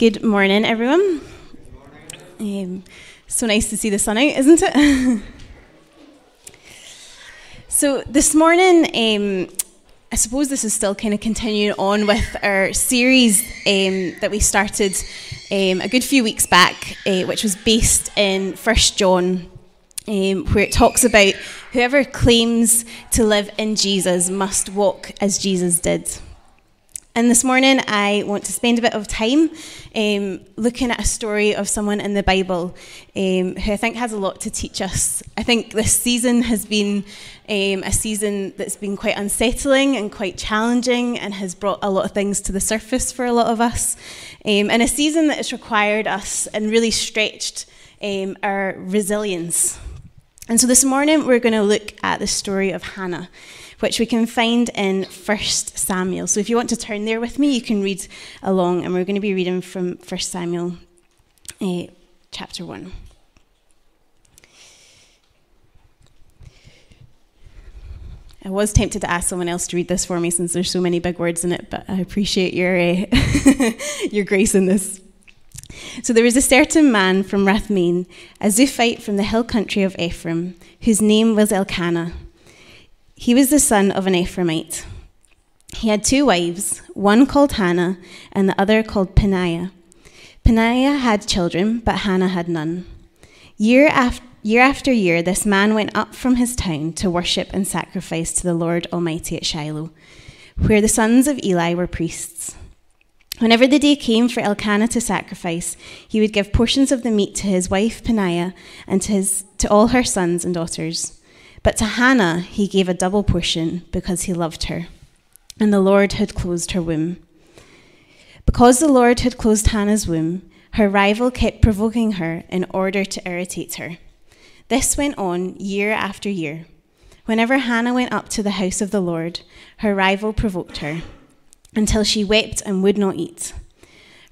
Good morning, everyone. Um, so nice to see the sun out, isn't it? so, this morning, um, I suppose this is still kind of continuing on with our series um, that we started um, a good few weeks back, uh, which was based in First John, um, where it talks about whoever claims to live in Jesus must walk as Jesus did. And this morning, I want to spend a bit of time um, looking at a story of someone in the Bible um, who I think has a lot to teach us. I think this season has been um, a season that's been quite unsettling and quite challenging and has brought a lot of things to the surface for a lot of us. Um, and a season that has required us and really stretched um, our resilience. And so this morning, we're going to look at the story of Hannah which we can find in 1 Samuel. So if you want to turn there with me, you can read along, and we're going to be reading from 1 Samuel uh, chapter 1. I was tempted to ask someone else to read this for me since there's so many big words in it, but I appreciate your, uh, your grace in this. So there was a certain man from Rathmain, a Zuphite from the hill country of Ephraim, whose name was Elkanah. He was the son of an Ephraimite. He had two wives, one called Hannah and the other called Peninnah. Peninnah had children, but Hannah had none. Year after, year after year, this man went up from his town to worship and sacrifice to the Lord Almighty at Shiloh, where the sons of Eli were priests. Whenever the day came for Elkanah to sacrifice, he would give portions of the meat to his wife Peninnah and to, his, to all her sons and daughters. But to Hannah he gave a double portion because he loved her, and the Lord had closed her womb. Because the Lord had closed Hannah's womb, her rival kept provoking her in order to irritate her. This went on year after year. Whenever Hannah went up to the house of the Lord, her rival provoked her, until she wept and would not eat.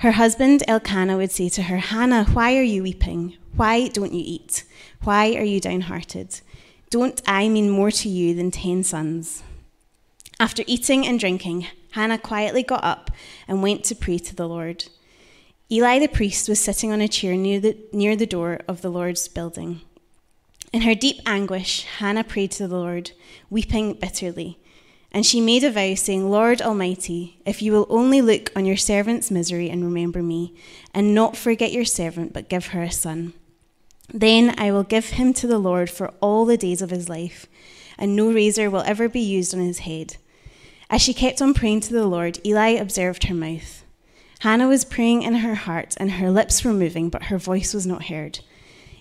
Her husband Elkanah would say to her, Hannah, why are you weeping? Why don't you eat? Why are you downhearted? Don't I mean more to you than ten sons? After eating and drinking, Hannah quietly got up and went to pray to the Lord. Eli the priest was sitting on a chair near the, near the door of the Lord's building. In her deep anguish, Hannah prayed to the Lord, weeping bitterly. And she made a vow, saying, Lord Almighty, if you will only look on your servant's misery and remember me, and not forget your servant, but give her a son then I will give him to the Lord for all the days of his life, and no razor will ever be used on his head. As she kept on praying to the Lord, Eli observed her mouth. Hannah was praying in her heart, and her lips were moving, but her voice was not heard.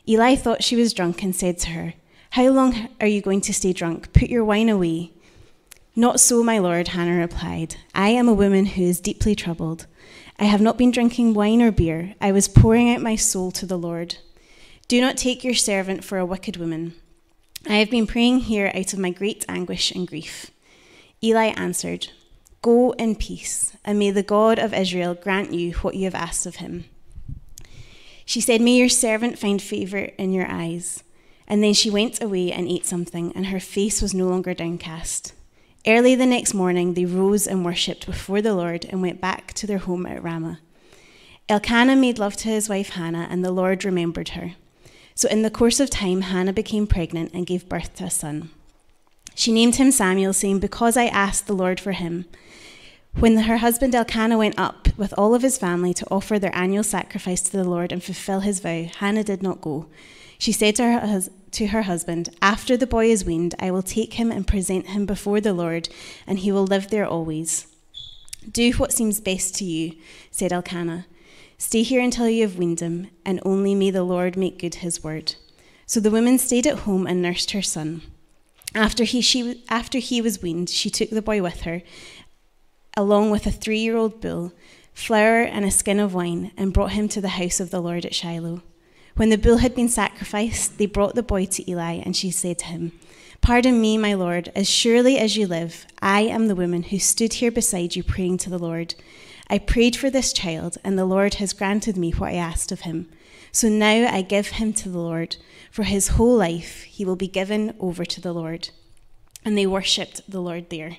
Eli thought she was drunk and said to her, How long are you going to stay drunk? Put your wine away. Not so, my lord, Hannah replied. I am a woman who is deeply troubled. I have not been drinking wine or beer. I was pouring out my soul to the Lord. Do not take your servant for a wicked woman. I have been praying here out of my great anguish and grief. Eli answered, Go in peace, and may the God of Israel grant you what you have asked of him. She said, May your servant find favor in your eyes. And then she went away and ate something, and her face was no longer downcast. Early the next morning, they rose and worshipped before the Lord and went back to their home at Ramah. Elkanah made love to his wife Hannah, and the Lord remembered her. So, in the course of time, Hannah became pregnant and gave birth to a son. She named him Samuel, saying, Because I asked the Lord for him. When her husband Elkanah went up with all of his family to offer their annual sacrifice to the Lord and fulfill his vow, Hannah did not go. She said to her, hus- to her husband, After the boy is weaned, I will take him and present him before the Lord, and he will live there always. Do what seems best to you, said Elkanah. Stay here until you have weaned him, and only may the Lord make good his word. So the woman stayed at home and nursed her son. After he, she, after he was weaned, she took the boy with her, along with a three year old bull, flour, and a skin of wine, and brought him to the house of the Lord at Shiloh. When the bull had been sacrificed, they brought the boy to Eli, and she said to him, Pardon me, my Lord, as surely as you live, I am the woman who stood here beside you praying to the Lord. I prayed for this child, and the Lord has granted me what I asked of him. So now I give him to the Lord. For his whole life he will be given over to the Lord. And they worshipped the Lord there.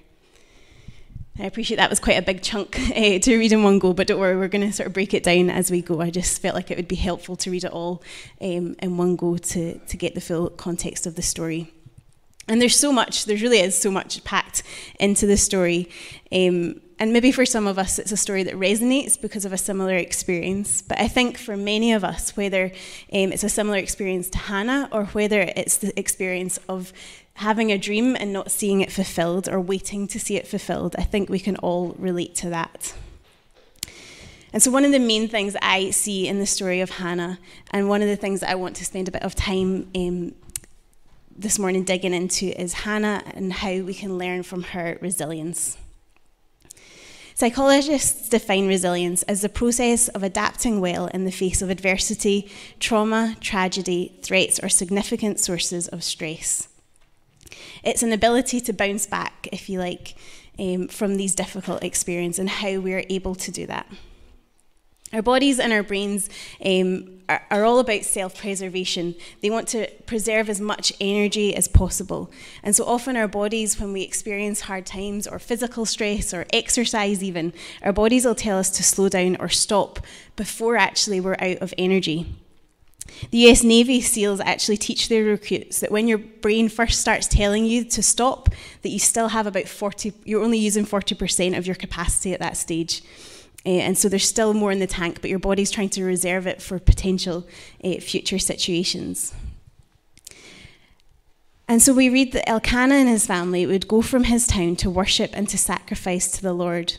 I appreciate that was quite a big chunk uh, to read in one go, but don't worry, we're going to sort of break it down as we go. I just felt like it would be helpful to read it all um, in one go to, to get the full context of the story. And there's so much, there really is so much packed into the story. Um, and maybe for some of us, it's a story that resonates because of a similar experience. But I think for many of us, whether um, it's a similar experience to Hannah or whether it's the experience of having a dream and not seeing it fulfilled or waiting to see it fulfilled, I think we can all relate to that. And so, one of the main things I see in the story of Hannah, and one of the things that I want to spend a bit of time um, this morning digging into, is Hannah and how we can learn from her resilience. Psychologists define resilience as the process of adapting well in the face of adversity, trauma, tragedy, threats, or significant sources of stress. It's an ability to bounce back, if you like, um, from these difficult experiences and how we're able to do that. Our bodies and our brains um, are, are, all about self preservation. They want to preserve as much energy as possible. And so often, our bodies, when we experience hard times or physical stress or exercise, even, our bodies will tell us to slow down or stop before actually we're out of energy. The US Navy SEALs actually teach their recruits that when your brain first starts telling you to stop, that you still have about 40, you're only using 40% of your capacity at that stage. Uh, and so there's still more in the tank, but your body's trying to reserve it for potential uh, future situations. And so we read that Elkanah and his family would go from his town to worship and to sacrifice to the Lord.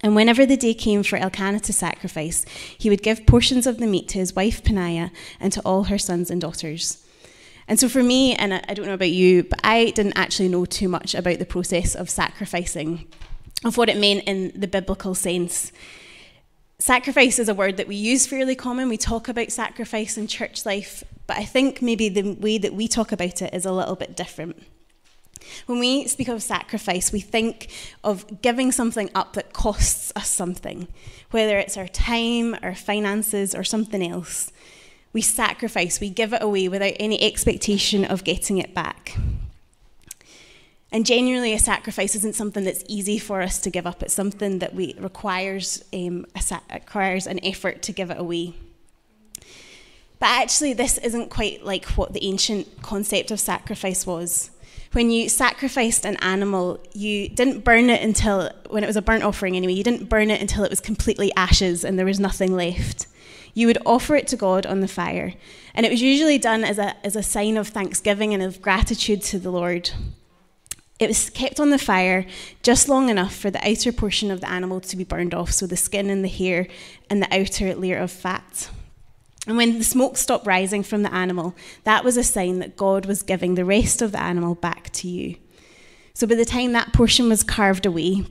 And whenever the day came for Elkanah to sacrifice, he would give portions of the meat to his wife Peninnah and to all her sons and daughters. And so for me, and I don't know about you, but I didn't actually know too much about the process of sacrificing of what it meant in the biblical sense. Sacrifice is a word that we use fairly common. We talk about sacrifice in church life, but I think maybe the way that we talk about it is a little bit different. When we speak of sacrifice, we think of giving something up that costs us something, whether it's our time, our finances, or something else. We sacrifice, we give it away without any expectation of getting it back. And genuinely, a sacrifice isn't something that's easy for us to give up. It's something that we requires um, requires an effort to give it away. But actually, this isn't quite like what the ancient concept of sacrifice was. When you sacrificed an animal, you didn't burn it until, when it was a burnt offering anyway, you didn't burn it until it was completely ashes and there was nothing left. You would offer it to God on the fire. And it was usually done as a, as a sign of thanksgiving and of gratitude to the Lord. It was kept on the fire just long enough for the outer portion of the animal to be burned off, so the skin and the hair and the outer layer of fat. And when the smoke stopped rising from the animal, that was a sign that God was giving the rest of the animal back to you. So by the time that portion was carved away,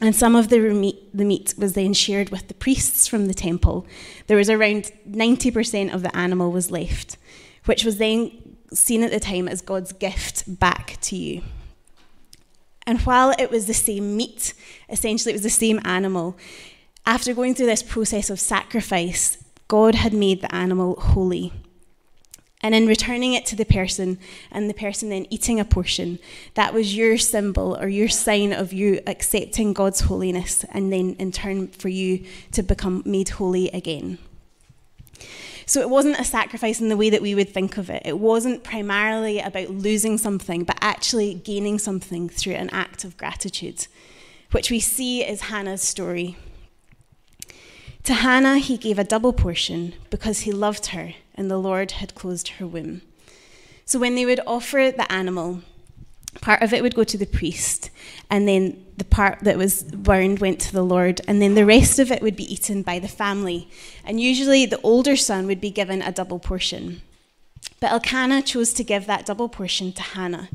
and some of the meat, was then shared with the priests from the temple, there was around 90% of the animal was left, which was then seen at the time as God's gift back to you. And while it was the same meat, essentially it was the same animal, after going through this process of sacrifice, God had made the animal holy. And in returning it to the person, and the person then eating a portion, that was your symbol or your sign of you accepting God's holiness, and then in turn for you to become made holy again. So it wasn't a sacrifice in the way that we would think of it. It wasn't primarily about losing something, but actually gaining something through an act of gratitude, which we see is Hannah's story. To Hannah, he gave a double portion because he loved her and the Lord had closed her womb. So when they would offer the animal, part of it would go to the priest, and then the part that was burned went to the Lord, and then the rest of it would be eaten by the family. And usually the older son would be given a double portion. But Elkanah chose to give that double portion to Hannah.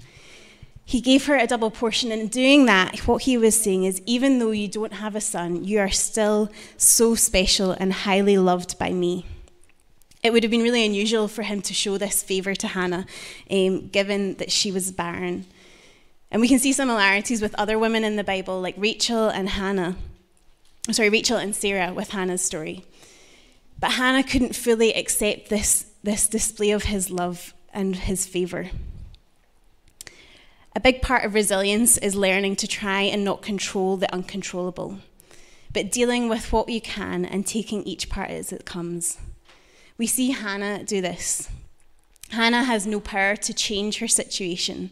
He gave her a double portion, and in doing that, what he was saying is even though you don't have a son, you are still so special and highly loved by me. It would have been really unusual for him to show this favour to Hannah, um, given that she was barren. And we can see similarities with other women in the Bible, like Rachel and Hannah. Sorry, Rachel and Sarah with Hannah's story. But Hannah couldn't fully accept this, this display of his love and his favour. A big part of resilience is learning to try and not control the uncontrollable, but dealing with what you can and taking each part as it comes. We see Hannah do this. Hannah has no power to change her situation.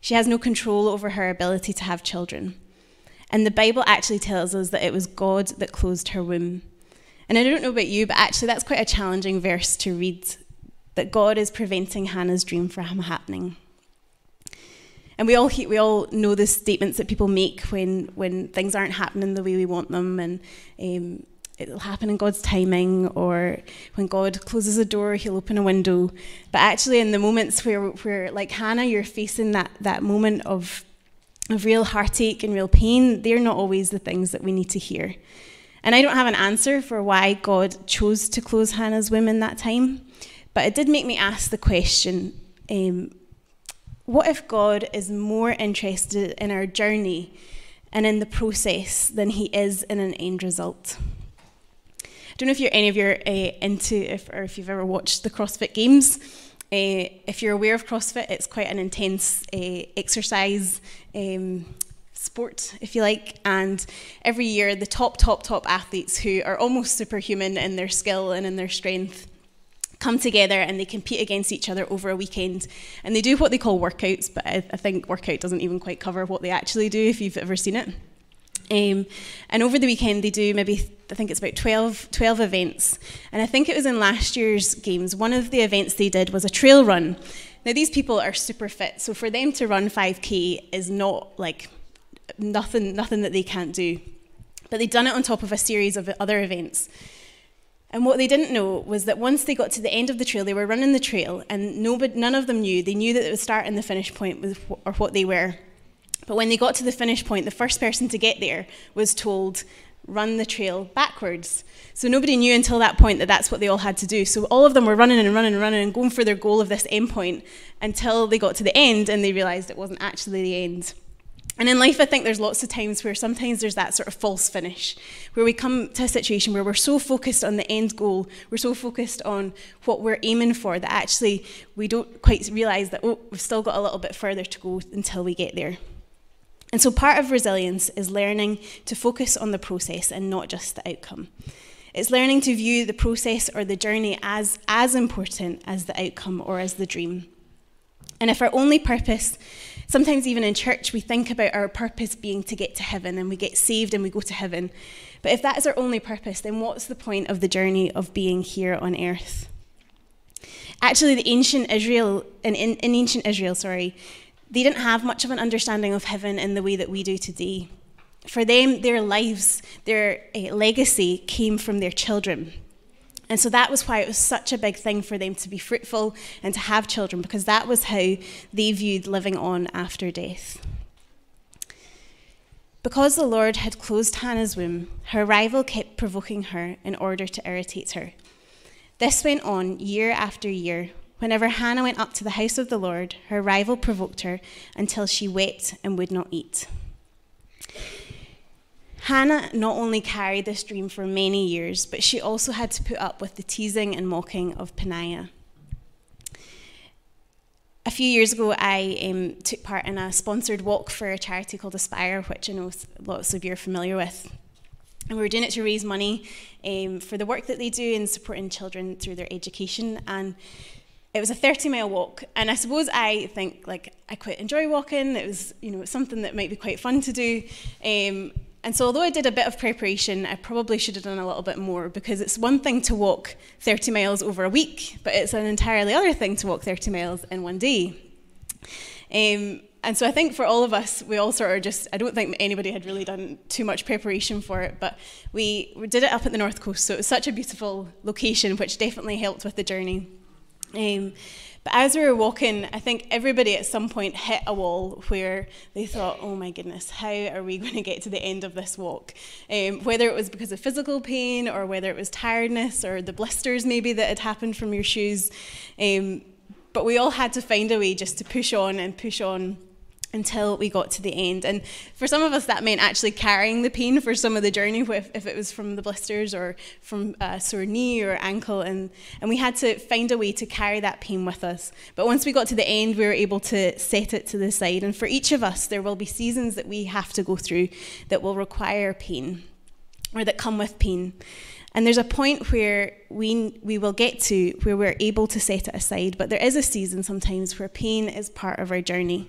She has no control over her ability to have children. And the Bible actually tells us that it was God that closed her womb. And I don't know about you, but actually, that's quite a challenging verse to read that God is preventing Hannah's dream from happening. And we all, we all know the statements that people make when, when things aren't happening the way we want them, and um, it'll happen in God's timing, or when God closes a door, He'll open a window. But actually, in the moments where, where like Hannah, you're facing that, that moment of, of real heartache and real pain, they're not always the things that we need to hear. And I don't have an answer for why God chose to close Hannah's womb in that time, but it did make me ask the question um, what if God is more interested in our journey and in the process than he is in an end result? I don't know if you're any of you uh, into if, or if you've ever watched the CrossFit Games. Uh, if you're aware of CrossFit, it's quite an intense uh, exercise um, sport, if you like. And every year, the top, top, top athletes who are almost superhuman in their skill and in their strength come together and they compete against each other over a weekend. And they do what they call workouts, but I, I think workout doesn't even quite cover what they actually do if you've ever seen it. Um, and over the weekend, they do maybe, I think it's about 12, 12 events. And I think it was in last year's games, one of the events they did was a trail run. Now, these people are super fit, so for them to run 5k is not like nothing, nothing that they can't do. But they'd done it on top of a series of other events. And what they didn't know was that once they got to the end of the trail, they were running the trail, and nobody, none of them knew. They knew that the start and the finish point was, or what they were. But when they got to the finish point, the first person to get there was told, run the trail backwards. So nobody knew until that point that that's what they all had to do. So all of them were running and running and running and going for their goal of this end point until they got to the end and they realized it wasn't actually the end. And in life, I think there's lots of times where sometimes there's that sort of false finish, where we come to a situation where we're so focused on the end goal, we're so focused on what we're aiming for, that actually we don't quite realize that, oh, we've still got a little bit further to go until we get there. And so part of resilience is learning to focus on the process and not just the outcome. It's learning to view the process or the journey as, as important as the outcome or as the dream. And if our only purpose Sometimes, even in church, we think about our purpose being to get to heaven and we get saved and we go to heaven. But if that is our only purpose, then what's the point of the journey of being here on earth? Actually, the ancient Israel, in, in, in ancient Israel, sorry, they didn't have much of an understanding of heaven in the way that we do today. For them, their lives, their uh, legacy came from their children. And so that was why it was such a big thing for them to be fruitful and to have children, because that was how they viewed living on after death. Because the Lord had closed Hannah's womb, her rival kept provoking her in order to irritate her. This went on year after year. Whenever Hannah went up to the house of the Lord, her rival provoked her until she wept and would not eat. Hannah not only carried this dream for many years, but she also had to put up with the teasing and mocking of Peninnah. A few years ago, I um, took part in a sponsored walk for a charity called Aspire, which I know lots of you are familiar with. And we were doing it to raise money um, for the work that they do in supporting children through their education. And it was a 30 mile walk. And I suppose I think, like, I quite enjoy walking. It was, you know, something that might be quite fun to do. Um, and so, although I did a bit of preparation, I probably should have done a little bit more because it's one thing to walk 30 miles over a week, but it's an entirely other thing to walk 30 miles in one day. Um, and so, I think for all of us, we all sort of just, I don't think anybody had really done too much preparation for it, but we, we did it up at the North Coast, so it was such a beautiful location, which definitely helped with the journey. Um, but as we were walking, I think everybody at some point hit a wall where they thought, oh my goodness, how are we going to get to the end of this walk? Um, whether it was because of physical pain or whether it was tiredness or the blisters maybe that had happened from your shoes. Um, but we all had to find a way just to push on and push on until we got to the end. And for some of us, that meant actually carrying the pain for some of the journey, if, it was from the blisters or from a sore knee or ankle. And, and we had to find a way to carry that pain with us. But once we got to the end, we were able to set it to the side. And for each of us, there will be seasons that we have to go through that will require pain or that come with pain. And there's a point where we, we will get to where we're able to set it aside, but there is a season sometimes where pain is part of our journey.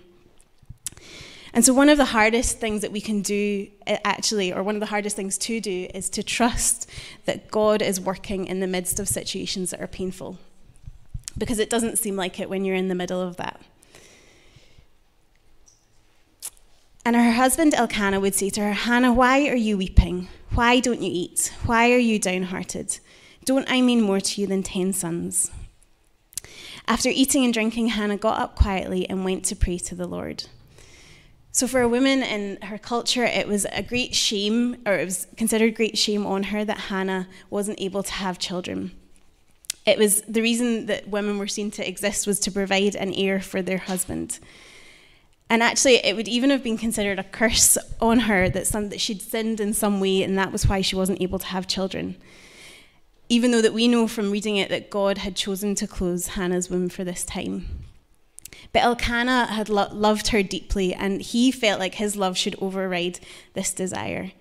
And so, one of the hardest things that we can do, actually, or one of the hardest things to do, is to trust that God is working in the midst of situations that are painful. Because it doesn't seem like it when you're in the middle of that. And her husband Elkanah would say to her, Hannah, why are you weeping? Why don't you eat? Why are you downhearted? Don't I mean more to you than ten sons? After eating and drinking, Hannah got up quietly and went to pray to the Lord. So, for a woman in her culture, it was a great shame, or it was considered great shame on her that Hannah wasn't able to have children. It was the reason that women were seen to exist was to provide an heir for their husband. And actually, it would even have been considered a curse on her that, some, that she'd sinned in some way, and that was why she wasn't able to have children. Even though that we know from reading it that God had chosen to close Hannah's womb for this time. But Elkanah had lo- loved her deeply, and he felt like his love should override this desire.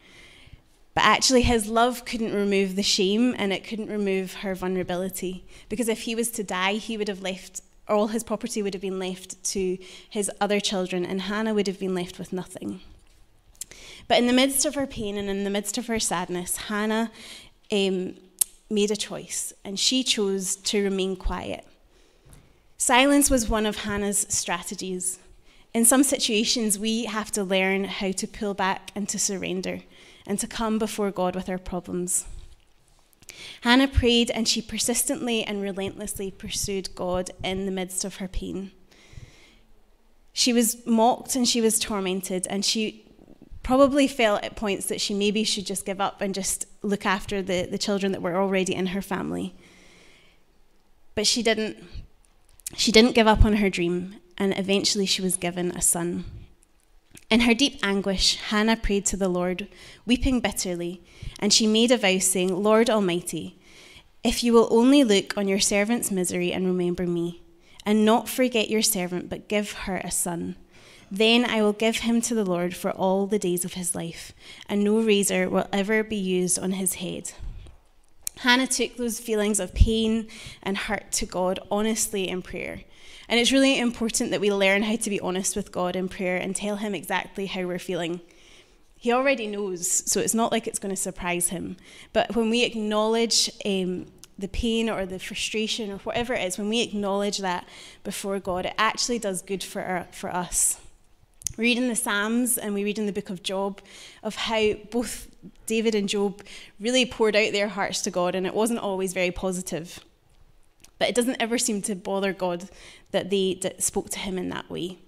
But actually, his love couldn't remove the shame and it couldn't remove her vulnerability. Because if he was to die, he would have left, all his property would have been left to his other children, and Hannah would have been left with nothing. But in the midst of her pain and in the midst of her sadness, Hannah um, made a choice, and she chose to remain quiet. Silence was one of Hannah's strategies. In some situations, we have to learn how to pull back and to surrender and to come before God with our problems. Hannah prayed and she persistently and relentlessly pursued God in the midst of her pain. She was mocked and she was tormented, and she probably felt at points that she maybe should just give up and just look after the, the children that were already in her family. But she didn't. She didn't give up on her dream, and eventually she was given a son. In her deep anguish, Hannah prayed to the Lord, weeping bitterly, and she made a vow, saying, Lord Almighty, if you will only look on your servant's misery and remember me, and not forget your servant, but give her a son, then I will give him to the Lord for all the days of his life, and no razor will ever be used on his head. Hannah took those feelings of pain and hurt to God honestly in prayer. And it's really important that we learn how to be honest with God in prayer and tell Him exactly how we're feeling. He already knows, so it's not like it's going to surprise Him. But when we acknowledge um, the pain or the frustration or whatever it is, when we acknowledge that before God, it actually does good for, our, for us. We read in the Psalms and we read in the book of Job of how both David and Job really poured out their hearts to God, and it wasn't always very positive. But it doesn't ever seem to bother God that they spoke to him in that way.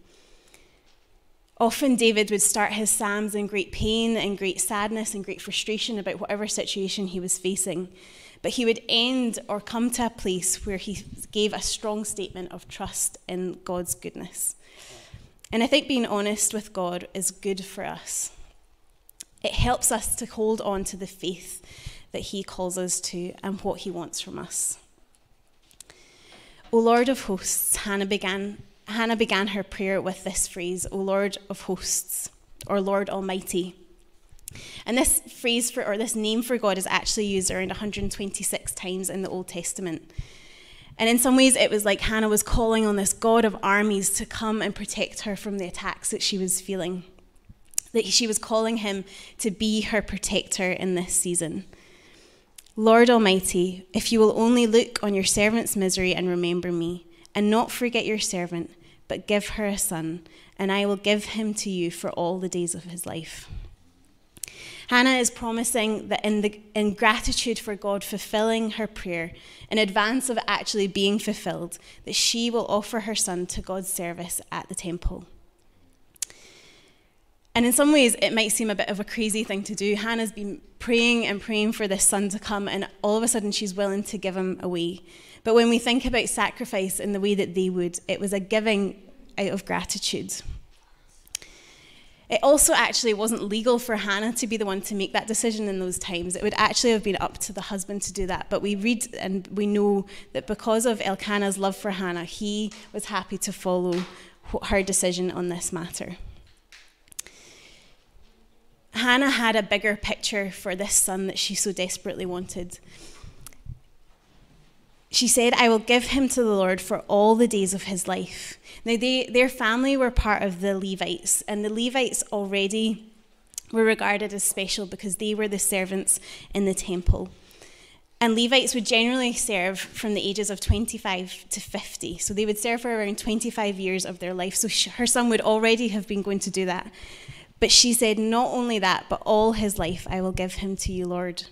Often, David would start his Psalms in great pain and great sadness and great frustration about whatever situation he was facing. But he would end or come to a place where he gave a strong statement of trust in God's goodness. And I think being honest with God is good for us. It helps us to hold on to the faith that He calls us to and what He wants from us. O Lord of hosts, Hannah began, Hannah began her prayer with this phrase, O Lord of hosts, or Lord Almighty. And this phrase for, or this name for God is actually used around 126 times in the Old Testament. And in some ways, it was like Hannah was calling on this God of armies to come and protect her from the attacks that she was feeling. That she was calling him to be her protector in this season. Lord Almighty, if you will only look on your servant's misery and remember me, and not forget your servant, but give her a son, and I will give him to you for all the days of his life. Hannah is promising that in, the, in gratitude for God fulfilling her prayer, in advance of actually being fulfilled, that she will offer her son to God's service at the temple. And in some ways, it might seem a bit of a crazy thing to do. Hannah's been praying and praying for this son to come, and all of a sudden, she's willing to give him away. But when we think about sacrifice in the way that they would, it was a giving out of gratitude. It also actually wasn't legal for Hannah to be the one to make that decision in those times. It would actually have been up to the husband to do that. But we read and we know that because of Elkanah's love for Hannah, he was happy to follow her decision on this matter. Hannah had a bigger picture for this son that she so desperately wanted. She said, I will give him to the Lord for all the days of his life. Now, they, their family were part of the Levites, and the Levites already were regarded as special because they were the servants in the temple. And Levites would generally serve from the ages of 25 to 50. So they would serve for around 25 years of their life. So her son would already have been going to do that. But she said, Not only that, but all his life I will give him to you, Lord.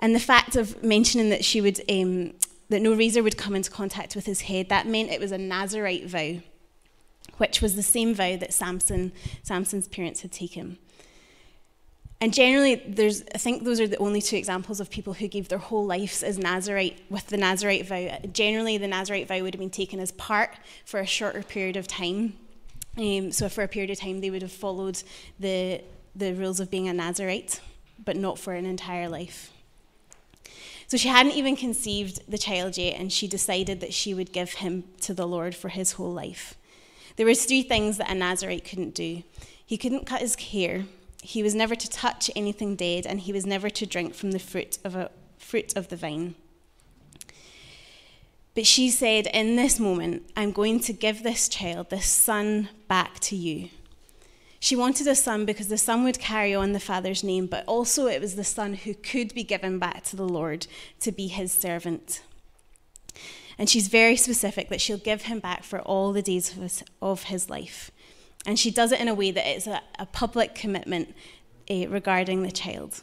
And the fact of mentioning that she would, um, that no razor would come into contact with his head, that meant it was a Nazarite vow, which was the same vow that Samson, Samson's parents had taken. And generally, there's, I think those are the only two examples of people who gave their whole lives as Nazarite with the Nazarite vow. Generally, the Nazarite vow would have been taken as part for a shorter period of time. Um, so for a period of time, they would have followed the, the rules of being a Nazarite, but not for an entire life. So she hadn't even conceived the child yet, and she decided that she would give him to the Lord for his whole life. There was three things that a Nazarite couldn't do. He couldn't cut his hair, he was never to touch anything dead, and he was never to drink from the fruit of a fruit of the vine. But she said, In this moment, I'm going to give this child, this son, back to you. She wanted a son because the son would carry on the father's name, but also it was the son who could be given back to the Lord to be his servant. And she's very specific that she'll give him back for all the days of his, of his life. And she does it in a way that it's a, a public commitment uh, regarding the child.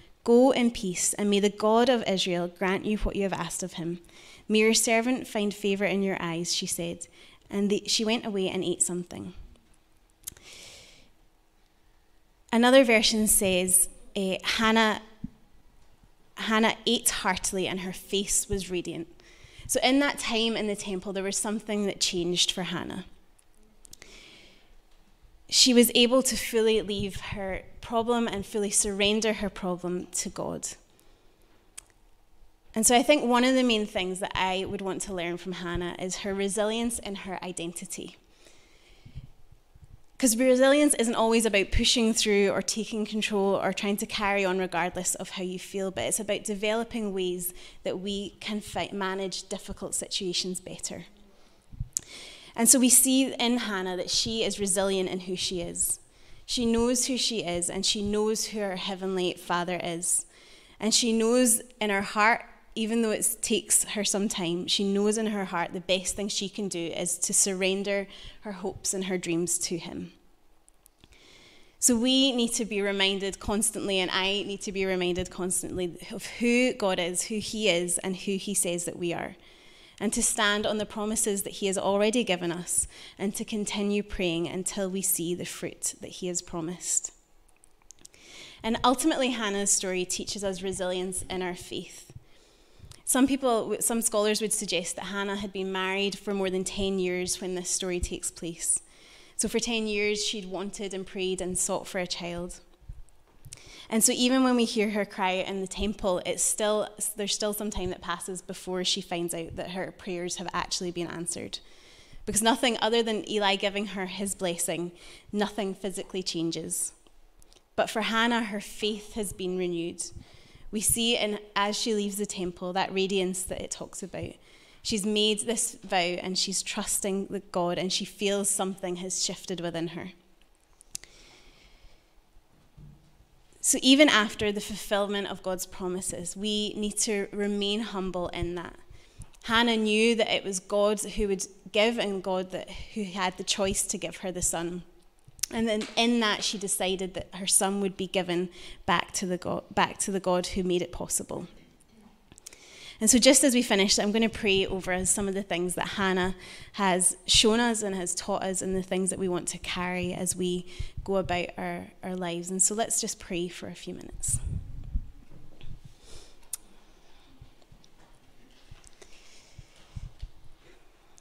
Go in peace, and may the God of Israel grant you what you have asked of him. May your servant find favor in your eyes, she said. And the, she went away and ate something. Another version says uh, Hannah, Hannah ate heartily and her face was radiant. So, in that time in the temple, there was something that changed for Hannah she was able to fully leave her problem and fully surrender her problem to God. And so I think one of the main things that I would want to learn from Hannah is her resilience and her identity. Because resilience isn't always about pushing through or taking control or trying to carry on regardless of how you feel, but it's about developing ways that we can fight, manage difficult situations better. And so we see in Hannah that she is resilient in who she is. She knows who she is and she knows who her heavenly Father is. And she knows in her heart, even though it takes her some time, she knows in her heart the best thing she can do is to surrender her hopes and her dreams to Him. So we need to be reminded constantly, and I need to be reminded constantly of who God is, who He is, and who He says that we are and to stand on the promises that He has already given us, and to continue praying until we see the fruit that He has promised. And ultimately, Hannah's story teaches us resilience in our faith. Some people, some scholars would suggest that Hannah had been married for more than 10 years when this story takes place. So, for 10 years, she'd wanted and prayed and sought for a child. And so even when we hear her cry in the temple, it's still there's still some time that passes before she finds out that her prayers have actually been answered. Because nothing other than Eli giving her his blessing, nothing physically changes. But for Hannah, her faith has been renewed. We see in as she leaves the temple that radiance that it talks about. She's made this vow and she's trusting God and she feels something has shifted within her. So, even after the fulfillment of God's promises, we need to remain humble in that. Hannah knew that it was God who would give and God that, who had the choice to give her the son. And then in that, she decided that her son would be given back to the God, back to the God who made it possible. And so, just as we finish, I'm going to pray over some of the things that Hannah has shown us and has taught us, and the things that we want to carry as we go about our, our lives. And so, let's just pray for a few minutes.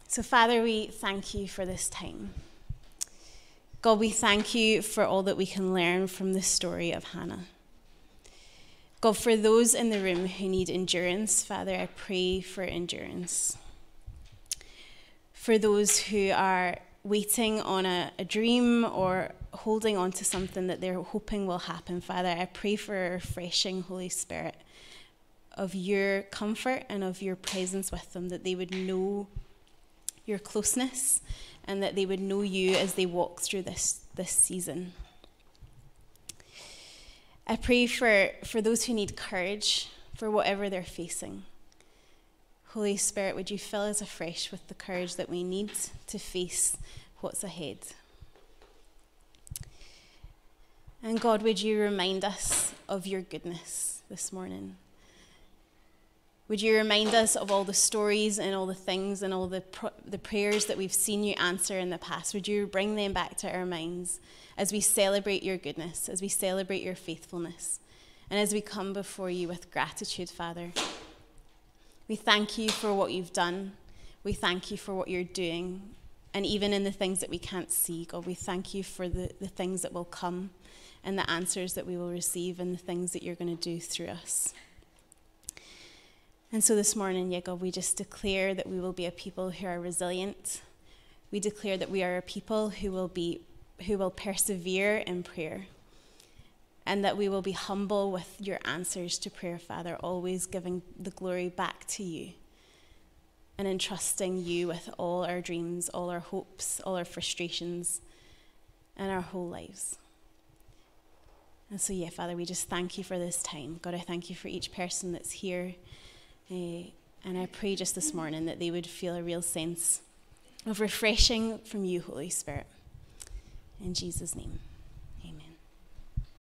So, Father, we thank you for this time. God, we thank you for all that we can learn from the story of Hannah. God, for those in the room who need endurance, Father, I pray for endurance. For those who are waiting on a, a, dream or holding on to something that they're hoping will happen, Father, I pray for a refreshing Holy Spirit of your comfort and of your presence with them, that they would know your closeness and that they would know you as they walk through this, this season. I pray for, for those who need courage for whatever they're facing. Holy Spirit, would you fill us afresh with the courage that we need to face what's ahead? And God, would you remind us of your goodness this morning? Would you remind us of all the stories and all the things and all the, the prayers that we've seen you answer in the past? Would you bring them back to our minds as we celebrate your goodness, as we celebrate your faithfulness, and as we come before you with gratitude, Father? We thank you for what you've done. We thank you for what you're doing. And even in the things that we can't see, God, we thank you for the, the things that will come and the answers that we will receive and the things that you're going to do through us. And so this morning, yeah, God, we just declare that we will be a people who are resilient. We declare that we are a people who will be who will persevere in prayer. And that we will be humble with your answers to prayer, Father, always giving the glory back to you and entrusting you with all our dreams, all our hopes, all our frustrations, and our whole lives. And so, yeah, Father, we just thank you for this time. God, I thank you for each person that's here. Uh, and I pray just this morning that they would feel a real sense of refreshing from you, Holy Spirit. In Jesus' name.